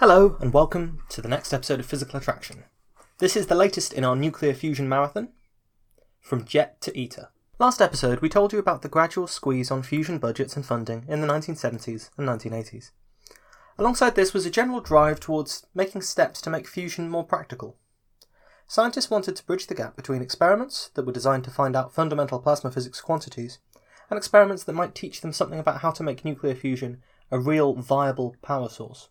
Hello, and welcome to the next episode of Physical Attraction. This is the latest in our nuclear fusion marathon, from jet to ITER. Last episode, we told you about the gradual squeeze on fusion budgets and funding in the 1970s and 1980s. Alongside this was a general drive towards making steps to make fusion more practical. Scientists wanted to bridge the gap between experiments that were designed to find out fundamental plasma physics quantities and experiments that might teach them something about how to make nuclear fusion a real viable power source.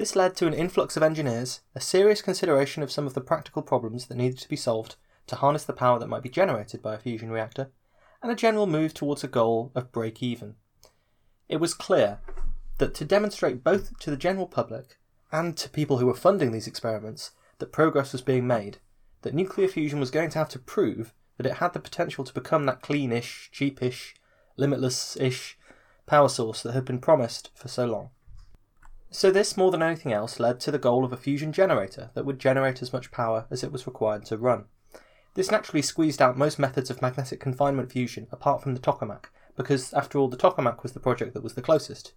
This led to an influx of engineers, a serious consideration of some of the practical problems that needed to be solved to harness the power that might be generated by a fusion reactor, and a general move towards a goal of break even. It was clear that to demonstrate both to the general public and to people who were funding these experiments that progress was being made, that nuclear fusion was going to have to prove that it had the potential to become that cleanish, cheapish, limitless ish power source that had been promised for so long. So, this more than anything else led to the goal of a fusion generator that would generate as much power as it was required to run. This naturally squeezed out most methods of magnetic confinement fusion apart from the tokamak, because after all, the tokamak was the project that was the closest.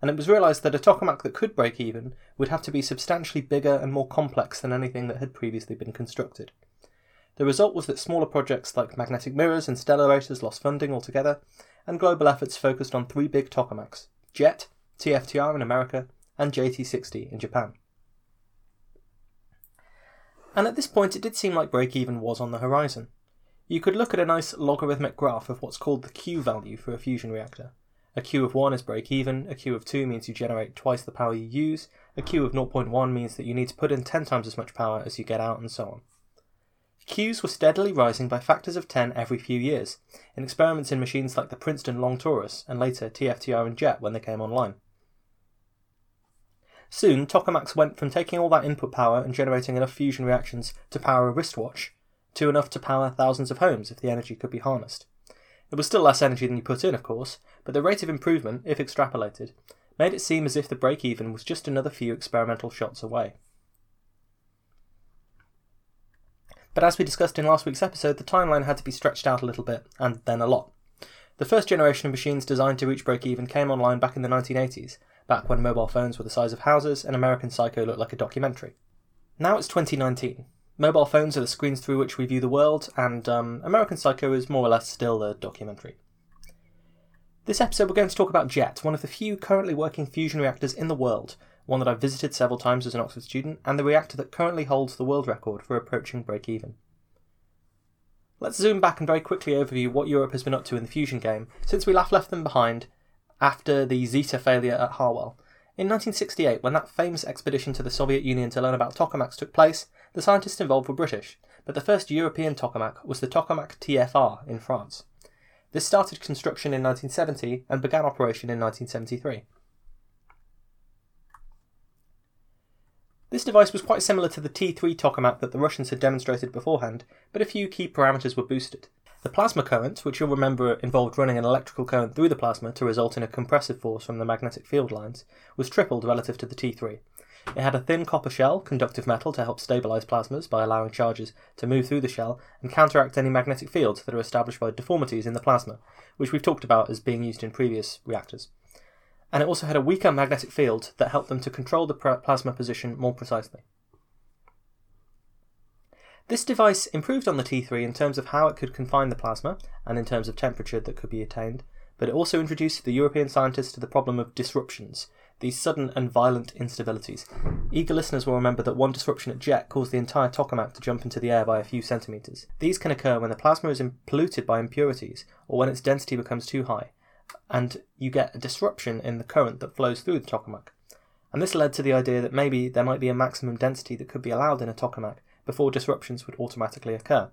And it was realised that a tokamak that could break even would have to be substantially bigger and more complex than anything that had previously been constructed. The result was that smaller projects like magnetic mirrors and stellarators lost funding altogether, and global efforts focused on three big tokamaks JET, TFTR in America, and JT60 in Japan. And at this point, it did seem like break even was on the horizon. You could look at a nice logarithmic graph of what's called the Q value for a fusion reactor. A Q of 1 is break even, a Q of 2 means you generate twice the power you use, a Q of 0.1 means that you need to put in 10 times as much power as you get out, and so on. Qs were steadily rising by factors of 10 every few years, in experiments in machines like the Princeton Long Torus and later TFTR and JET when they came online. Soon, tokamaks went from taking all that input power and generating enough fusion reactions to power a wristwatch, to enough to power thousands of homes if the energy could be harnessed. It was still less energy than you put in, of course, but the rate of improvement, if extrapolated, made it seem as if the break even was just another few experimental shots away. But as we discussed in last week's episode, the timeline had to be stretched out a little bit, and then a lot. The first generation of machines designed to reach break even came online back in the 1980s, back when mobile phones were the size of houses and American Psycho looked like a documentary. Now it's 2019. Mobile phones are the screens through which we view the world, and um, American Psycho is more or less still a documentary. This episode, we're going to talk about JET, one of the few currently working fusion reactors in the world, one that I've visited several times as an Oxford student, and the reactor that currently holds the world record for approaching break even. Let's zoom back and very quickly overview what Europe has been up to in the fusion game since we last left them behind after the Zeta failure at Harwell. In 1968, when that famous expedition to the Soviet Union to learn about tokamaks took place, the scientists involved were British, but the first European tokamak was the tokamak TFR in France. This started construction in 1970 and began operation in 1973. This device was quite similar to the T3 tokamak that the Russians had demonstrated beforehand, but a few key parameters were boosted. The plasma current, which you'll remember involved running an electrical current through the plasma to result in a compressive force from the magnetic field lines, was tripled relative to the T3. It had a thin copper shell, conductive metal, to help stabilize plasmas by allowing charges to move through the shell and counteract any magnetic fields that are established by deformities in the plasma, which we've talked about as being used in previous reactors. And it also had a weaker magnetic field that helped them to control the plasma position more precisely. This device improved on the T3 in terms of how it could confine the plasma and in terms of temperature that could be attained, but it also introduced the European scientists to the problem of disruptions, these sudden and violent instabilities. Eager listeners will remember that one disruption at JET caused the entire tokamak to jump into the air by a few centimetres. These can occur when the plasma is polluted by impurities or when its density becomes too high, and you get a disruption in the current that flows through the tokamak. And this led to the idea that maybe there might be a maximum density that could be allowed in a tokamak before disruptions would automatically occur.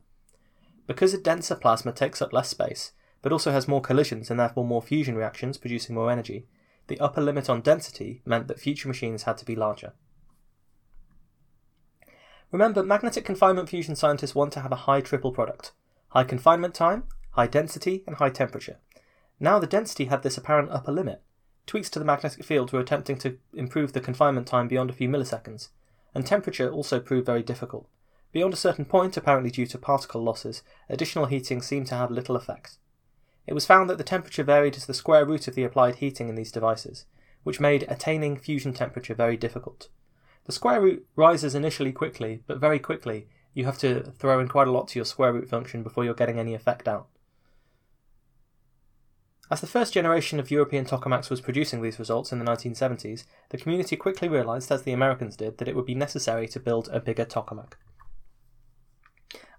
Because a denser plasma takes up less space, but also has more collisions and therefore more fusion reactions producing more energy, the upper limit on density meant that future machines had to be larger. Remember, magnetic confinement fusion scientists want to have a high triple product high confinement time, high density, and high temperature. Now the density had this apparent upper limit. Tweaks to the magnetic field were attempting to improve the confinement time beyond a few milliseconds, and temperature also proved very difficult. Beyond a certain point, apparently due to particle losses, additional heating seemed to have little effect. It was found that the temperature varied as the square root of the applied heating in these devices, which made attaining fusion temperature very difficult. The square root rises initially quickly, but very quickly you have to throw in quite a lot to your square root function before you're getting any effect out. As the first generation of European tokamaks was producing these results in the 1970s, the community quickly realised, as the Americans did, that it would be necessary to build a bigger tokamak.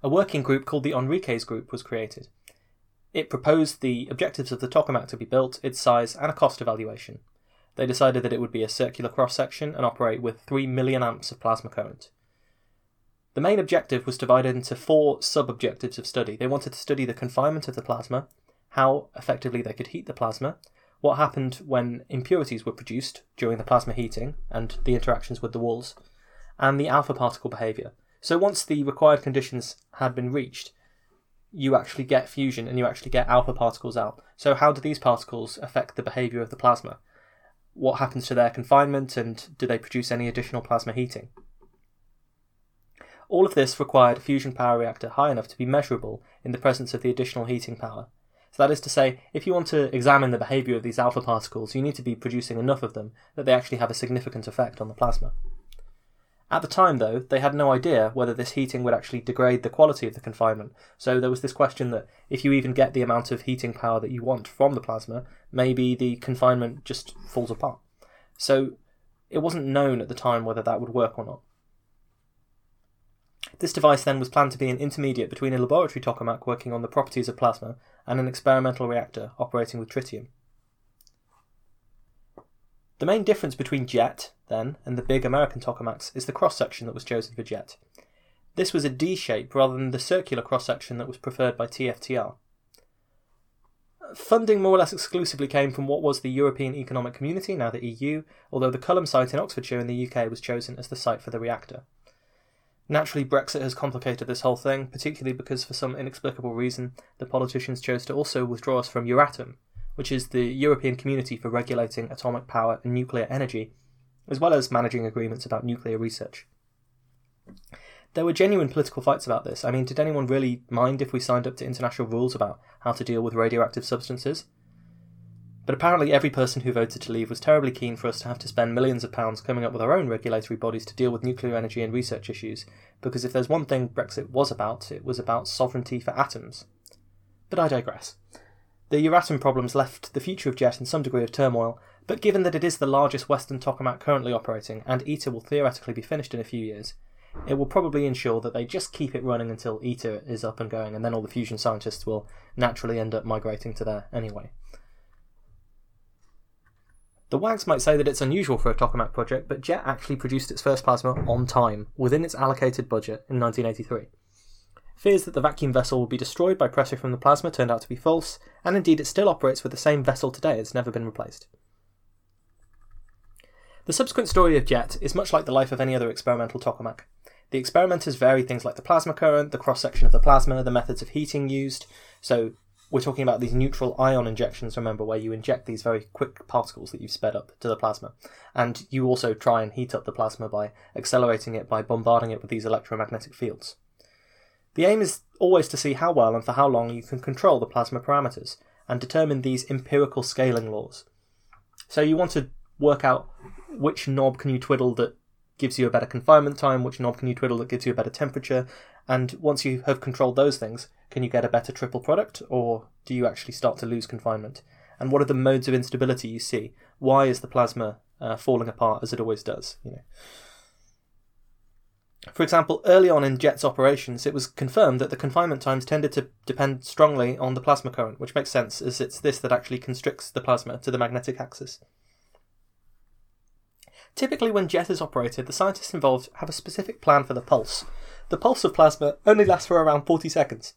A working group called the Enriquez Group was created. It proposed the objectives of the tokamak to be built, its size, and a cost evaluation. They decided that it would be a circular cross section and operate with 3 million amps of plasma current. The main objective was divided into four sub objectives of study. They wanted to study the confinement of the plasma, how effectively they could heat the plasma, what happened when impurities were produced during the plasma heating and the interactions with the walls, and the alpha particle behavior. So once the required conditions had been reached, you actually get fusion and you actually get alpha particles out. So how do these particles affect the behavior of the plasma? What happens to their confinement and do they produce any additional plasma heating? All of this required a fusion power reactor high enough to be measurable in the presence of the additional heating power, so that is to say, if you want to examine the behaviour of these alpha particles, you need to be producing enough of them that they actually have a significant effect on the plasma. At the time, though, they had no idea whether this heating would actually degrade the quality of the confinement, so there was this question that if you even get the amount of heating power that you want from the plasma, maybe the confinement just falls apart. So it wasn't known at the time whether that would work or not. This device then was planned to be an intermediate between a laboratory tokamak working on the properties of plasma and an experimental reactor operating with tritium. The main difference between JET, then, and the big American tokamaks is the cross section that was chosen for JET. This was a D shape rather than the circular cross section that was preferred by TFTR. Funding more or less exclusively came from what was the European Economic Community, now the EU, although the Culham site in Oxfordshire in the UK was chosen as the site for the reactor. Naturally, Brexit has complicated this whole thing, particularly because for some inexplicable reason the politicians chose to also withdraw us from Euratom, which is the European community for regulating atomic power and nuclear energy, as well as managing agreements about nuclear research. There were genuine political fights about this. I mean, did anyone really mind if we signed up to international rules about how to deal with radioactive substances? But apparently, every person who voted to leave was terribly keen for us to have to spend millions of pounds coming up with our own regulatory bodies to deal with nuclear energy and research issues, because if there's one thing Brexit was about, it was about sovereignty for atoms. But I digress. The Euratom problems left the future of JET in some degree of turmoil, but given that it is the largest Western tokamak currently operating, and ITER will theoretically be finished in a few years, it will probably ensure that they just keep it running until ITER is up and going, and then all the fusion scientists will naturally end up migrating to there anyway. The wags might say that it's unusual for a tokamak project, but JET actually produced its first plasma on time, within its allocated budget, in 1983. Fears that the vacuum vessel will be destroyed by pressure from the plasma turned out to be false, and indeed it still operates with the same vessel today, it's never been replaced. The subsequent story of JET is much like the life of any other experimental tokamak. The experimenters vary things like the plasma current, the cross section of the plasma, the methods of heating used, so we're talking about these neutral ion injections, remember, where you inject these very quick particles that you've sped up to the plasma. And you also try and heat up the plasma by accelerating it by bombarding it with these electromagnetic fields. The aim is always to see how well and for how long you can control the plasma parameters and determine these empirical scaling laws. So you want to work out which knob can you twiddle that gives you a better confinement time, which knob can you twiddle that gives you a better temperature, and once you have controlled those things, can you get a better triple product, or do you actually start to lose confinement? And what are the modes of instability you see? Why is the plasma uh, falling apart as it always does? You know. For example, early on in JET's operations, it was confirmed that the confinement times tended to depend strongly on the plasma current, which makes sense as it's this that actually constricts the plasma to the magnetic axis. Typically, when JET is operated, the scientists involved have a specific plan for the pulse. The pulse of plasma only lasts for around 40 seconds,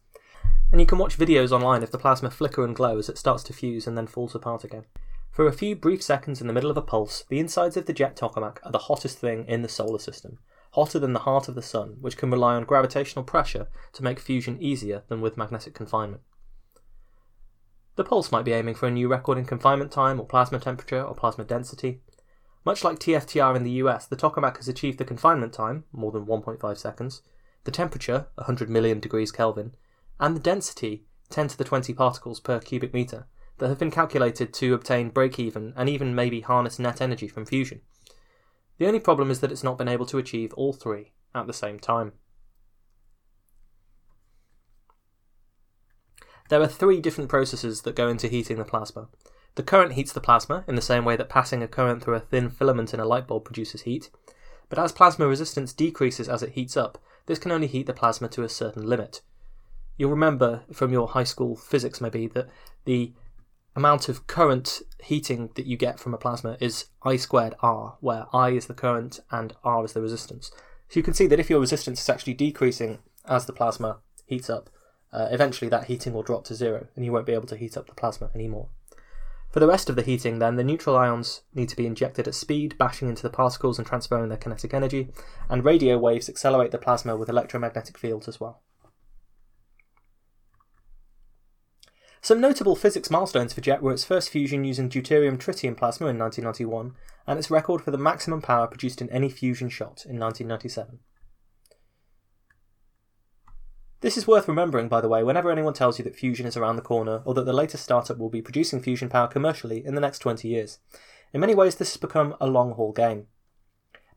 and you can watch videos online of the plasma flicker and glow as it starts to fuse and then falls apart again. For a few brief seconds in the middle of a pulse, the insides of the jet tokamak are the hottest thing in the solar system, hotter than the heart of the sun, which can rely on gravitational pressure to make fusion easier than with magnetic confinement. The pulse might be aiming for a new record in confinement time, or plasma temperature, or plasma density, much like TFTR in the US, the tokamak has achieved the confinement time, more than 1.5 seconds, the temperature, 100 million degrees Kelvin, and the density, 10 to the 20 particles per cubic meter, that have been calculated to obtain break even and even maybe harness net energy from fusion. The only problem is that it's not been able to achieve all three at the same time. There are three different processes that go into heating the plasma. The current heats the plasma in the same way that passing a current through a thin filament in a light bulb produces heat, but as plasma resistance decreases as it heats up, this can only heat the plasma to a certain limit. You'll remember from your high school physics maybe that the amount of current heating that you get from a plasma is I squared R, where I is the current and R is the resistance. So you can see that if your resistance is actually decreasing as the plasma heats up, uh, eventually that heating will drop to zero and you won't be able to heat up the plasma anymore. For the rest of the heating, then, the neutral ions need to be injected at speed, bashing into the particles and transferring their kinetic energy, and radio waves accelerate the plasma with electromagnetic fields as well. Some notable physics milestones for JET were its first fusion using deuterium tritium plasma in 1991, and its record for the maximum power produced in any fusion shot in 1997. This is worth remembering, by the way, whenever anyone tells you that fusion is around the corner or that the latest startup will be producing fusion power commercially in the next 20 years. In many ways, this has become a long haul game.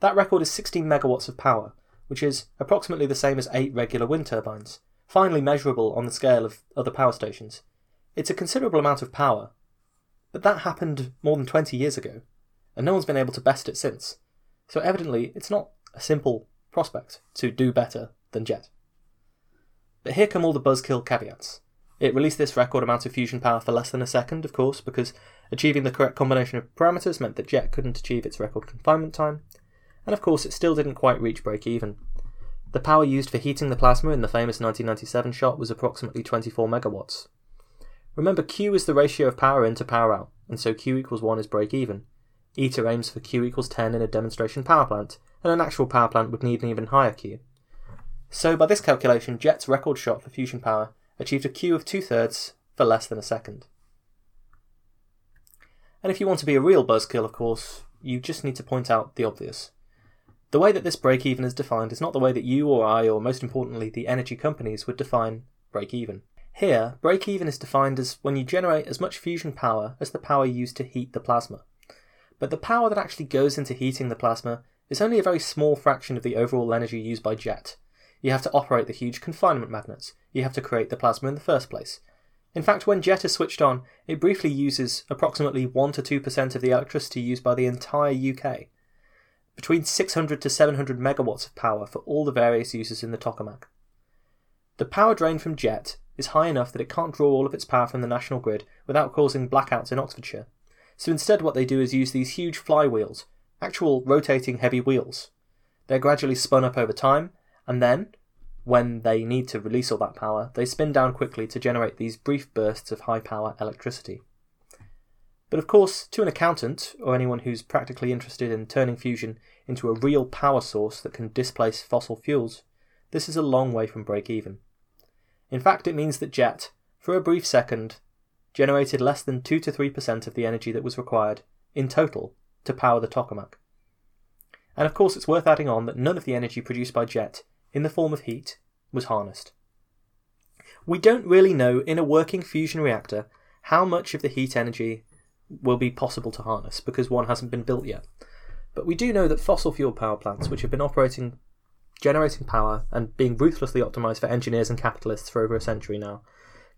That record is 16 megawatts of power, which is approximately the same as 8 regular wind turbines, finely measurable on the scale of other power stations. It's a considerable amount of power, but that happened more than 20 years ago, and no one's been able to best it since. So evidently, it's not a simple prospect to do better than Jet. But here come all the buzzkill caveats. It released this record amount of fusion power for less than a second, of course, because achieving the correct combination of parameters meant that Jet couldn't achieve its record confinement time, and of course it still didn't quite reach break even. The power used for heating the plasma in the famous 1997 shot was approximately 24 megawatts, Remember, Q is the ratio of power in to power out, and so Q equals 1 is break even. ITER aims for Q equals 10 in a demonstration power plant, and an actual power plant would need an even higher Q. So, by this calculation, Jet's record shot for fusion power achieved a Q of two thirds for less than a second. And if you want to be a real buzzkill, of course, you just need to point out the obvious. The way that this break even is defined is not the way that you or I, or most importantly, the energy companies would define break even. Here, break-even is defined as when you generate as much fusion power as the power used to heat the plasma. But the power that actually goes into heating the plasma is only a very small fraction of the overall energy used by JET. You have to operate the huge confinement magnets. You have to create the plasma in the first place. In fact, when JET is switched on, it briefly uses approximately 1 to 2% of the electricity used by the entire UK. Between 600 to 700 megawatts of power for all the various uses in the tokamak. The power drain from JET is high enough that it can't draw all of its power from the national grid without causing blackouts in Oxfordshire. So instead, what they do is use these huge flywheels, actual rotating heavy wheels. They're gradually spun up over time, and then, when they need to release all that power, they spin down quickly to generate these brief bursts of high power electricity. But of course, to an accountant, or anyone who's practically interested in turning fusion into a real power source that can displace fossil fuels, this is a long way from break even. In fact, it means that Jet, for a brief second, generated less than 2 to 3% of the energy that was required, in total, to power the tokamak. And of course, it's worth adding on that none of the energy produced by Jet, in the form of heat, was harnessed. We don't really know in a working fusion reactor how much of the heat energy will be possible to harness because one hasn't been built yet. But we do know that fossil fuel power plants, which have been operating generating power and being ruthlessly optimized for engineers and capitalists for over a century now,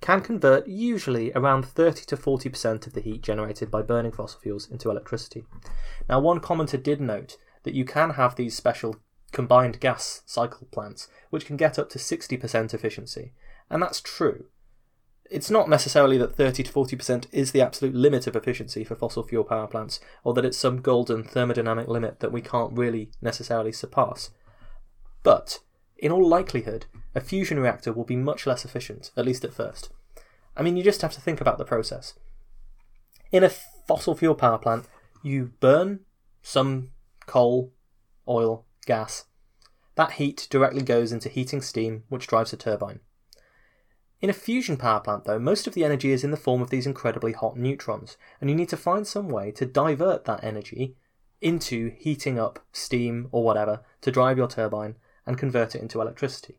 can convert usually around 30 to 40% of the heat generated by burning fossil fuels into electricity. Now, one commenter did note that you can have these special combined gas cycle plants which can get up to 60% efficiency, and that's true. It's not necessarily that 30 to 40% is the absolute limit of efficiency for fossil fuel power plants, or that it's some golden thermodynamic limit that we can't really necessarily surpass. But, in all likelihood, a fusion reactor will be much less efficient, at least at first. I mean, you just have to think about the process. In a fossil fuel power plant, you burn some coal, oil, gas. That heat directly goes into heating steam, which drives a turbine. In a fusion power plant, though, most of the energy is in the form of these incredibly hot neutrons, and you need to find some way to divert that energy into heating up steam or whatever to drive your turbine and convert it into electricity.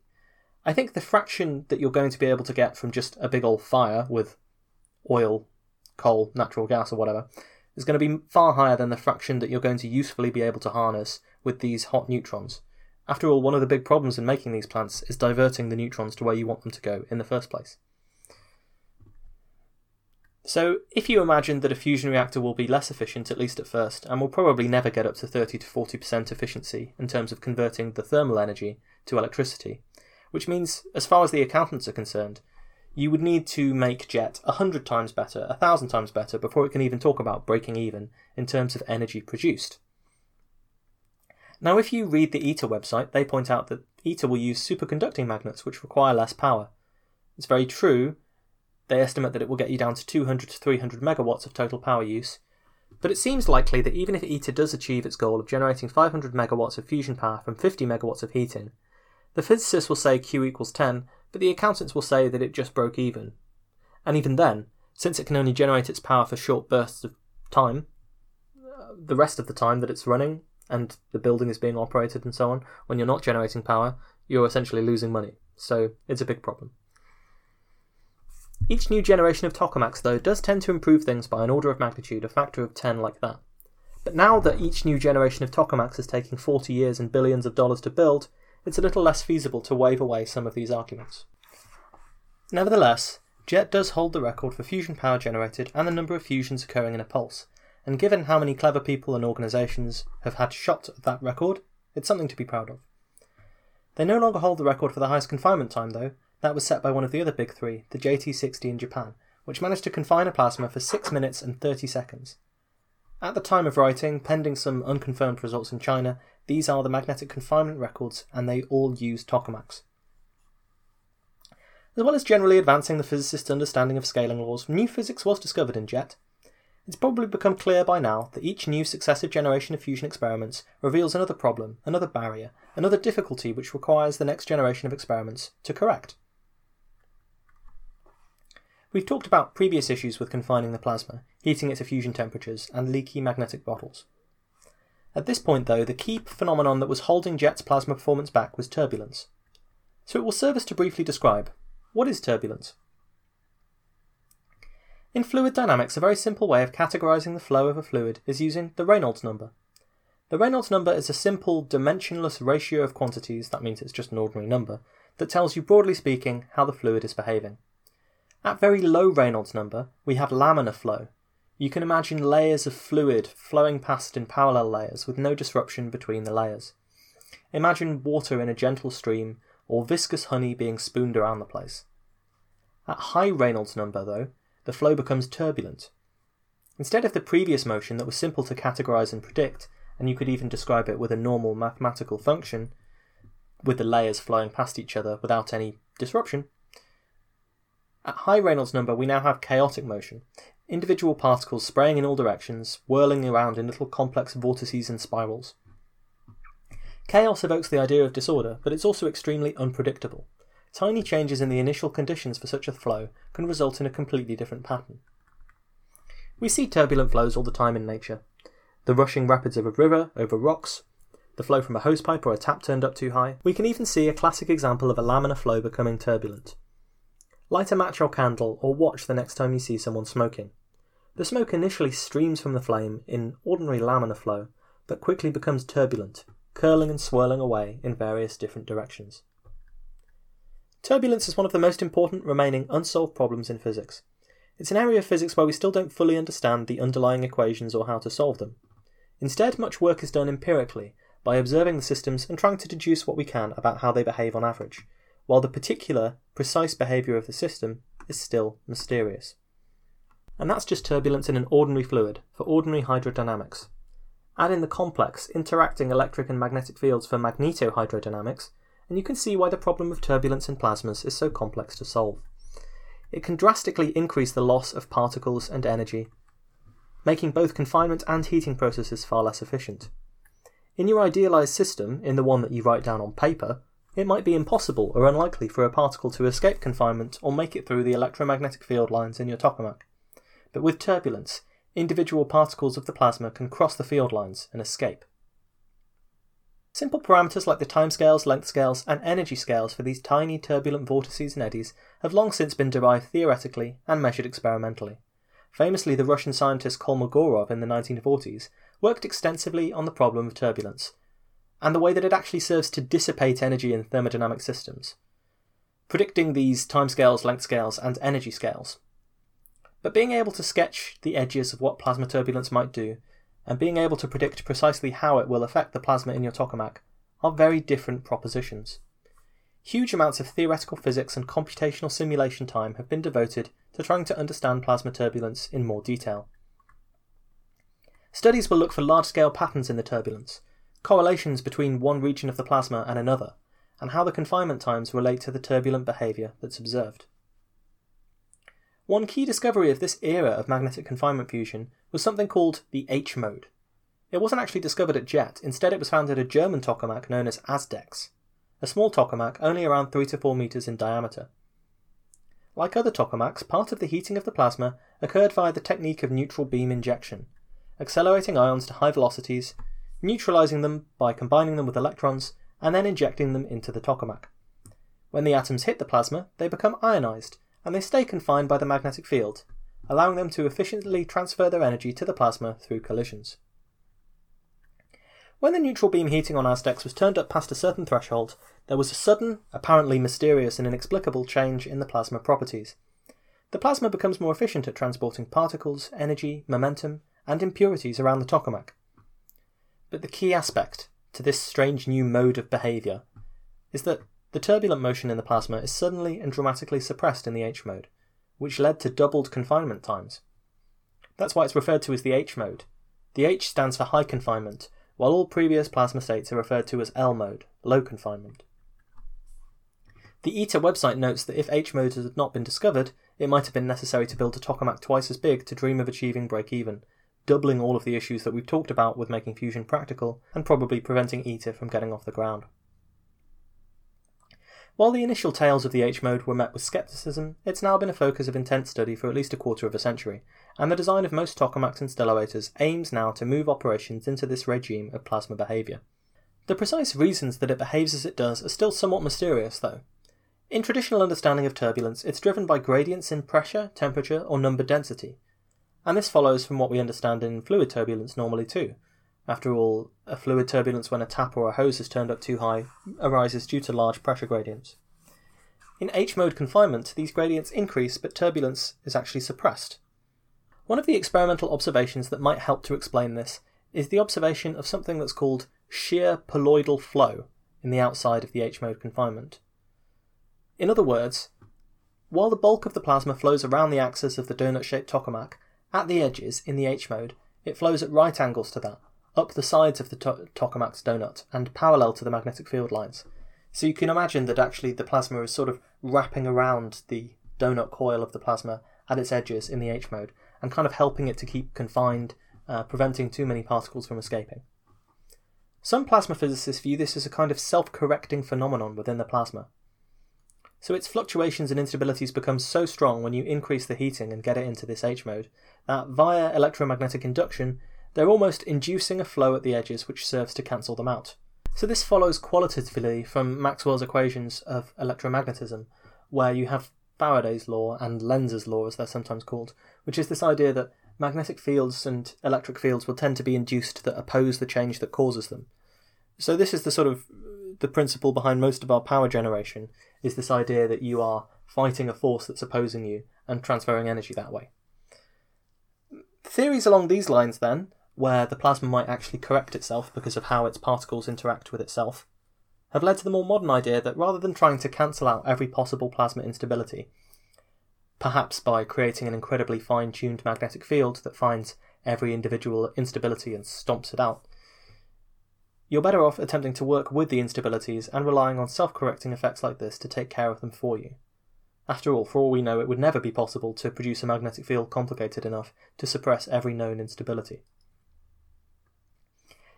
I think the fraction that you're going to be able to get from just a big old fire with oil, coal, natural gas, or whatever, is going to be far higher than the fraction that you're going to usefully be able to harness with these hot neutrons. After all, one of the big problems in making these plants is diverting the neutrons to where you want them to go in the first place. So, if you imagine that a fusion reactor will be less efficient, at least at first, and will probably never get up to 30 to 40% efficiency in terms of converting the thermal energy to electricity, which means, as far as the accountants are concerned, you would need to make jet 100 times better, 1000 times better, before it can even talk about breaking even in terms of energy produced. Now, if you read the ITER website, they point out that ITER will use superconducting magnets which require less power. It's very true, they estimate that it will get you down to 200 to 300 megawatts of total power use. But it seems likely that even if ITER does achieve its goal of generating 500 megawatts of fusion power from 50 megawatts of heating, the physicists will say Q equals 10, but the accountants will say that it just broke even. And even then, since it can only generate its power for short bursts of time, uh, the rest of the time that it's running and the building is being operated and so on, when you're not generating power, you're essentially losing money. So it's a big problem. Each new generation of tokamaks, though, does tend to improve things by an order of magnitude, a factor of 10 like that. But now that each new generation of tokamaks is taking 40 years and billions of dollars to build, it's a little less feasible to wave away some of these arguments. Nevertheless, JET does hold the record for fusion power generated and the number of fusions occurring in a pulse, and given how many clever people and organisations have had shot at that record, it's something to be proud of. They no longer hold the record for the highest confinement time, though, that was set by one of the other big three, the JT60 in Japan, which managed to confine a plasma for 6 minutes and 30 seconds. At the time of writing, pending some unconfirmed results in China, these are the magnetic confinement records and they all use tokamaks. As well as generally advancing the physicist's understanding of scaling laws, new physics was discovered in JET. It's probably become clear by now that each new successive generation of fusion experiments reveals another problem, another barrier, another difficulty which requires the next generation of experiments to correct. We've talked about previous issues with confining the plasma, heating it to fusion temperatures, and leaky magnetic bottles. At this point, though, the key phenomenon that was holding JET's plasma performance back was turbulence. So it will serve us to briefly describe what is turbulence? In fluid dynamics, a very simple way of categorizing the flow of a fluid is using the Reynolds number. The Reynolds number is a simple dimensionless ratio of quantities, that means it's just an ordinary number, that tells you broadly speaking how the fluid is behaving. At very low Reynolds number, we have laminar flow. You can imagine layers of fluid flowing past in parallel layers with no disruption between the layers. Imagine water in a gentle stream or viscous honey being spooned around the place. At high Reynolds number, though, the flow becomes turbulent. Instead of the previous motion that was simple to categorize and predict, and you could even describe it with a normal mathematical function, with the layers flowing past each other without any disruption, at high Reynolds number, we now have chaotic motion, individual particles spraying in all directions, whirling around in little complex vortices and spirals. Chaos evokes the idea of disorder, but it's also extremely unpredictable. Tiny changes in the initial conditions for such a flow can result in a completely different pattern. We see turbulent flows all the time in nature. The rushing rapids of a river over rocks, the flow from a hosepipe or a tap turned up too high. We can even see a classic example of a laminar flow becoming turbulent. Light a match or candle, or watch the next time you see someone smoking. The smoke initially streams from the flame in ordinary laminar flow, but quickly becomes turbulent, curling and swirling away in various different directions. Turbulence is one of the most important remaining unsolved problems in physics. It's an area of physics where we still don't fully understand the underlying equations or how to solve them. Instead, much work is done empirically, by observing the systems and trying to deduce what we can about how they behave on average, while the particular, precise behaviour of the system is still mysterious. And that's just turbulence in an ordinary fluid, for ordinary hydrodynamics. Add in the complex, interacting electric and magnetic fields for magnetohydrodynamics, and you can see why the problem of turbulence in plasmas is so complex to solve. It can drastically increase the loss of particles and energy, making both confinement and heating processes far less efficient. In your idealised system, in the one that you write down on paper, it might be impossible or unlikely for a particle to escape confinement or make it through the electromagnetic field lines in your tokamak. But with turbulence, individual particles of the plasma can cross the field lines and escape. Simple parameters like the timescales, length scales, and energy scales for these tiny turbulent vortices and eddies have long since been derived theoretically and measured experimentally. famously the Russian scientist Kolmogorov in the 1940s, worked extensively on the problem of turbulence and the way that it actually serves to dissipate energy in thermodynamic systems, predicting these timescales, length scales, and energy scales. But being able to sketch the edges of what plasma turbulence might do, and being able to predict precisely how it will affect the plasma in your tokamak, are very different propositions. Huge amounts of theoretical physics and computational simulation time have been devoted to trying to understand plasma turbulence in more detail. Studies will look for large scale patterns in the turbulence, correlations between one region of the plasma and another, and how the confinement times relate to the turbulent behaviour that's observed. One key discovery of this era of magnetic confinement fusion was something called the H mode. It wasn't actually discovered at JET, instead, it was found at a German tokamak known as ASDEX, a small tokamak only around 3 to 4 metres in diameter. Like other tokamaks, part of the heating of the plasma occurred via the technique of neutral beam injection, accelerating ions to high velocities, neutralizing them by combining them with electrons, and then injecting them into the tokamak. When the atoms hit the plasma, they become ionized, and they stay confined by the magnetic field, allowing them to efficiently transfer their energy to the plasma through collisions. When the neutral beam heating on ASDEX was turned up past a certain threshold, there was a sudden, apparently mysterious and inexplicable change in the plasma properties. The plasma becomes more efficient at transporting particles, energy, momentum, and impurities around the tokamak. But the key aspect to this strange new mode of behaviour is that the turbulent motion in the plasma is suddenly and dramatically suppressed in the H mode, which led to doubled confinement times. That's why it's referred to as the H mode. The H stands for high confinement, while all previous plasma states are referred to as L mode, low confinement. The ITER website notes that if H mode had not been discovered, it might have been necessary to build a tokamak twice as big to dream of achieving break even, doubling all of the issues that we've talked about with making fusion practical, and probably preventing ITER from getting off the ground. While the initial tales of the H mode were met with skepticism, it's now been a focus of intense study for at least a quarter of a century, and the design of most tokamaks and stellarators aims now to move operations into this regime of plasma behaviour. The precise reasons that it behaves as it does are still somewhat mysterious, though. In traditional understanding of turbulence, it's driven by gradients in pressure, temperature, or number density, and this follows from what we understand in fluid turbulence normally too. After all, a fluid turbulence when a tap or a hose is turned up too high arises due to large pressure gradients. In H mode confinement, these gradients increase, but turbulence is actually suppressed. One of the experimental observations that might help to explain this is the observation of something that's called shear poloidal flow in the outside of the H mode confinement. In other words, while the bulk of the plasma flows around the axis of the donut shaped tokamak, at the edges, in the H mode, it flows at right angles to that, up the sides of the to- tokamak's donut, and parallel to the magnetic field lines. So you can imagine that actually the plasma is sort of wrapping around the donut coil of the plasma at its edges in the H mode, and kind of helping it to keep confined, uh, preventing too many particles from escaping. Some plasma physicists view this as a kind of self correcting phenomenon within the plasma, so its fluctuations and instabilities become so strong when you increase the heating and get it into this H mode that via electromagnetic induction they're almost inducing a flow at the edges which serves to cancel them out. So this follows qualitatively from Maxwell's equations of electromagnetism, where you have Faraday's law and Lenz's law as they're sometimes called, which is this idea that magnetic fields and electric fields will tend to be induced that oppose the change that causes them. So this is the sort of the principle behind most of our power generation is this idea that you are fighting a force that's opposing you and transferring energy that way. Theories along these lines, then, where the plasma might actually correct itself because of how its particles interact with itself, have led to the more modern idea that rather than trying to cancel out every possible plasma instability, perhaps by creating an incredibly fine tuned magnetic field that finds every individual instability and stomps it out, you're better off attempting to work with the instabilities and relying on self correcting effects like this to take care of them for you. After all, for all we know, it would never be possible to produce a magnetic field complicated enough to suppress every known instability.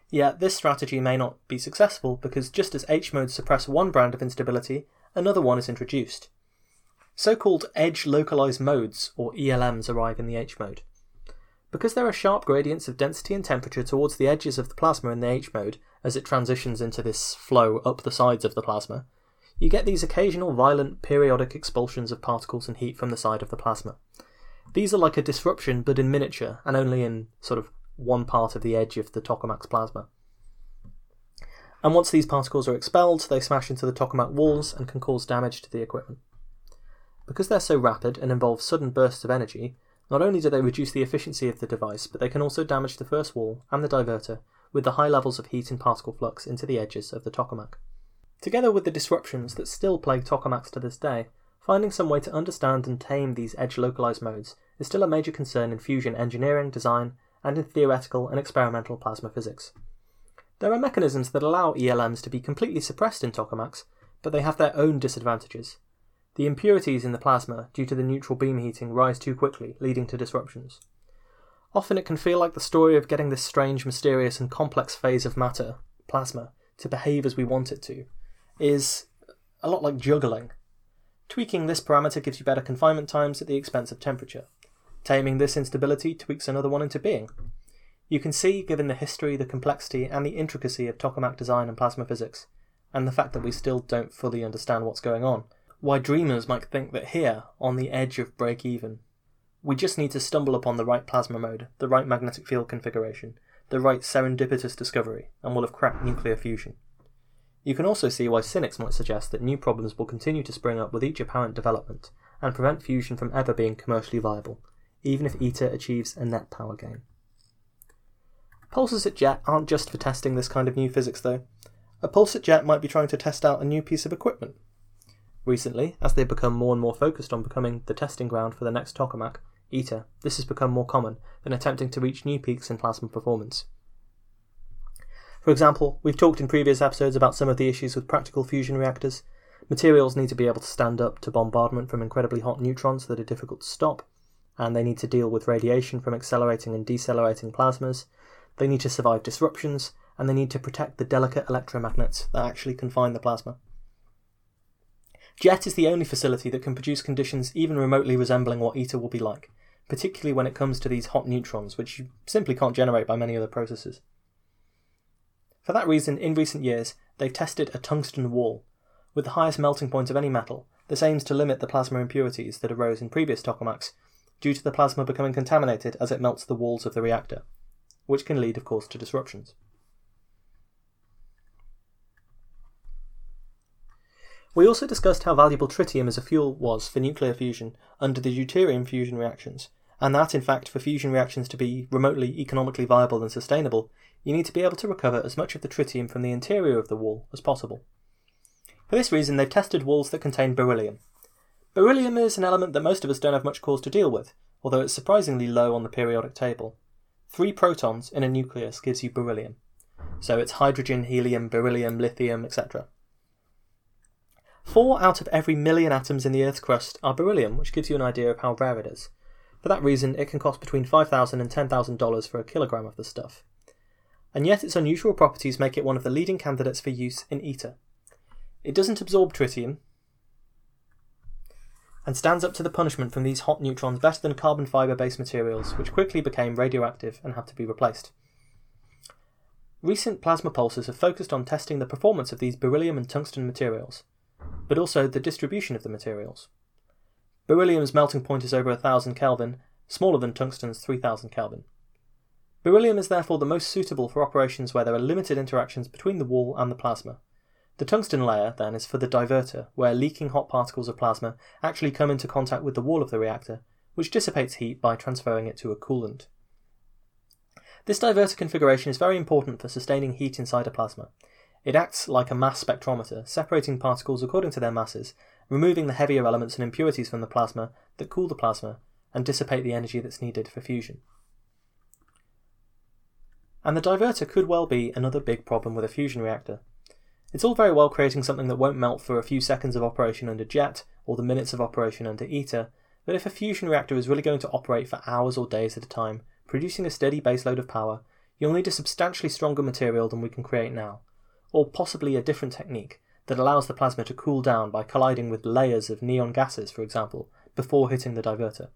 Yet, this strategy may not be successful because just as H modes suppress one brand of instability, another one is introduced. So called edge localized modes, or ELMs, arrive in the H mode. Because there are sharp gradients of density and temperature towards the edges of the plasma in the H mode as it transitions into this flow up the sides of the plasma, you get these occasional violent periodic expulsions of particles and heat from the side of the plasma. These are like a disruption, but in miniature, and only in sort of one part of the edge of the tokamak's plasma. And once these particles are expelled, they smash into the tokamak walls and can cause damage to the equipment. Because they're so rapid and involve sudden bursts of energy, not only do they reduce the efficiency of the device, but they can also damage the first wall and the diverter with the high levels of heat and particle flux into the edges of the tokamak. Together with the disruptions that still plague tokamaks to this day, finding some way to understand and tame these edge localized modes is still a major concern in fusion engineering, design, and in theoretical and experimental plasma physics. There are mechanisms that allow ELMs to be completely suppressed in tokamaks, but they have their own disadvantages. The impurities in the plasma, due to the neutral beam heating, rise too quickly, leading to disruptions. Often it can feel like the story of getting this strange, mysterious, and complex phase of matter, plasma, to behave as we want it to, is a lot like juggling. Tweaking this parameter gives you better confinement times at the expense of temperature. Taming this instability tweaks another one into being. You can see, given the history, the complexity, and the intricacy of tokamak design and plasma physics, and the fact that we still don't fully understand what's going on, why dreamers might think that here, on the edge of break even, we just need to stumble upon the right plasma mode, the right magnetic field configuration, the right serendipitous discovery, and we'll have cracked nuclear fusion. You can also see why cynics might suggest that new problems will continue to spring up with each apparent development and prevent fusion from ever being commercially viable, even if ITER achieves a net power gain. Pulses at Jet aren't just for testing this kind of new physics, though. A pulse at Jet might be trying to test out a new piece of equipment. Recently, as they've become more and more focused on becoming the testing ground for the next tokamak, ITER, this has become more common than attempting to reach new peaks in plasma performance. For example, we've talked in previous episodes about some of the issues with practical fusion reactors. Materials need to be able to stand up to bombardment from incredibly hot neutrons that are difficult to stop, and they need to deal with radiation from accelerating and decelerating plasmas. They need to survive disruptions, and they need to protect the delicate electromagnets that actually confine the plasma. JET is the only facility that can produce conditions even remotely resembling what ITER will be like, particularly when it comes to these hot neutrons, which you simply can't generate by many other processes. For that reason, in recent years, they've tested a tungsten wall. With the highest melting point of any metal, this aims to limit the plasma impurities that arose in previous tokamaks due to the plasma becoming contaminated as it melts the walls of the reactor, which can lead, of course, to disruptions. We also discussed how valuable tritium as a fuel was for nuclear fusion under the deuterium fusion reactions, and that, in fact, for fusion reactions to be remotely economically viable and sustainable, you need to be able to recover as much of the tritium from the interior of the wall as possible. For this reason, they've tested walls that contain beryllium. Beryllium is an element that most of us don't have much cause to deal with, although it's surprisingly low on the periodic table. Three protons in a nucleus gives you beryllium. So it's hydrogen, helium, beryllium, lithium, etc. Four out of every million atoms in the Earth's crust are beryllium, which gives you an idea of how rare it is. For that reason, it can cost between $5,000 and $10,000 for a kilogram of the stuff and yet its unusual properties make it one of the leading candidates for use in ITER. It doesn't absorb tritium, and stands up to the punishment from these hot neutrons better than carbon fibre based materials, which quickly became radioactive and had to be replaced. Recent plasma pulses have focused on testing the performance of these beryllium and tungsten materials, but also the distribution of the materials. Beryllium's melting point is over 1000 Kelvin, smaller than tungsten's 3000 Kelvin. Beryllium is therefore the most suitable for operations where there are limited interactions between the wall and the plasma. The tungsten layer, then, is for the diverter, where leaking hot particles of plasma actually come into contact with the wall of the reactor, which dissipates heat by transferring it to a coolant. This diverter configuration is very important for sustaining heat inside a plasma. It acts like a mass spectrometer, separating particles according to their masses, removing the heavier elements and impurities from the plasma that cool the plasma and dissipate the energy that's needed for fusion and the diverter could well be another big problem with a fusion reactor. It's all very well creating something that won't melt for a few seconds of operation under jet or the minutes of operation under ITER, but if a fusion reactor is really going to operate for hours or days at a time, producing a steady baseload of power, you'll need a substantially stronger material than we can create now, or possibly a different technique that allows the plasma to cool down by colliding with layers of neon gases, for example, before hitting the diverter.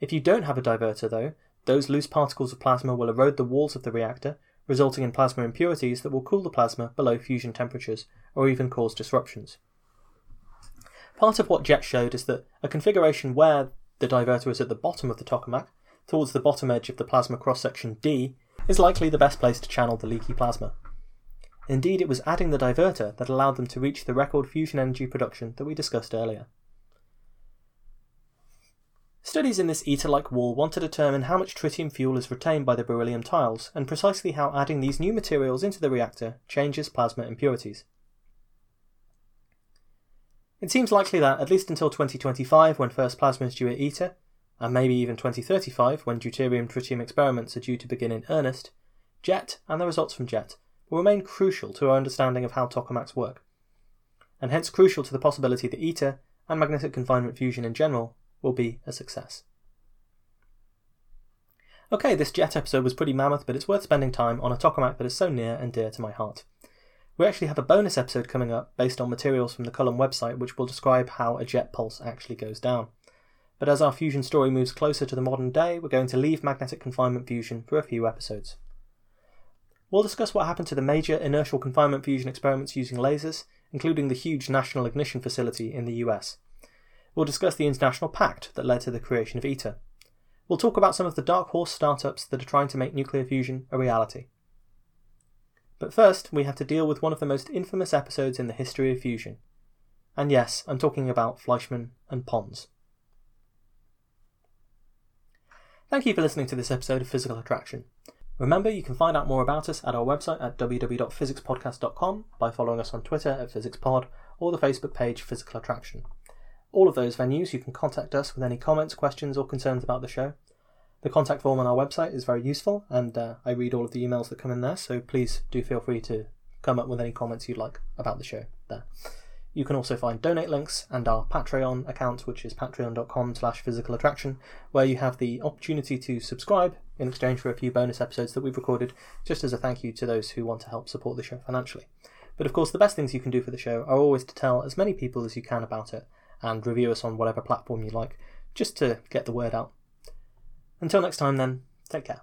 If you don't have a diverter, though, those loose particles of plasma will erode the walls of the reactor, resulting in plasma impurities that will cool the plasma below fusion temperatures or even cause disruptions. Part of what Jet showed is that a configuration where the diverter is at the bottom of the tokamak, towards the bottom edge of the plasma cross section D, is likely the best place to channel the leaky plasma. Indeed, it was adding the divertor that allowed them to reach the record fusion energy production that we discussed earlier. Studies in this ITER-like wall want to determine how much tritium fuel is retained by the beryllium tiles, and precisely how adding these new materials into the reactor changes plasma impurities. It seems likely that, at least until 2025, when first plasma is due at ITER, and maybe even 2035, when deuterium tritium experiments are due to begin in earnest, JET and the results from JET will remain crucial to our understanding of how tokamaks work, and hence crucial to the possibility that ITER and magnetic confinement fusion in general will be a success. Okay, this JET episode was pretty mammoth, but it's worth spending time on a tokamak that is so near and dear to my heart. We actually have a bonus episode coming up based on materials from the Culham website which will describe how a jet pulse actually goes down. But as our fusion story moves closer to the modern day, we're going to leave magnetic confinement fusion for a few episodes. We'll discuss what happened to the major inertial confinement fusion experiments using lasers, including the huge National Ignition Facility in the US. We'll discuss the international pact that led to the creation of ITER. We'll talk about some of the dark horse startups that are trying to make nuclear fusion a reality. But first, we have to deal with one of the most infamous episodes in the history of fusion. And yes, I'm talking about Fleischmann and Pons. Thank you for listening to this episode of Physical Attraction. Remember, you can find out more about us at our website at www.physicspodcast.com by following us on Twitter at PhysicsPod or the Facebook page Physical Attraction. All of those venues, you can contact us with any comments, questions, or concerns about the show. The contact form on our website is very useful, and uh, I read all of the emails that come in there, so please do feel free to come up with any comments you'd like about the show there. You can also find donate links and our Patreon account, which is patreon.com slash physical attraction, where you have the opportunity to subscribe in exchange for a few bonus episodes that we've recorded, just as a thank you to those who want to help support the show financially. But of course, the best things you can do for the show are always to tell as many people as you can about it and review us on whatever platform you like, just to get the word out. Until next time, then, take care.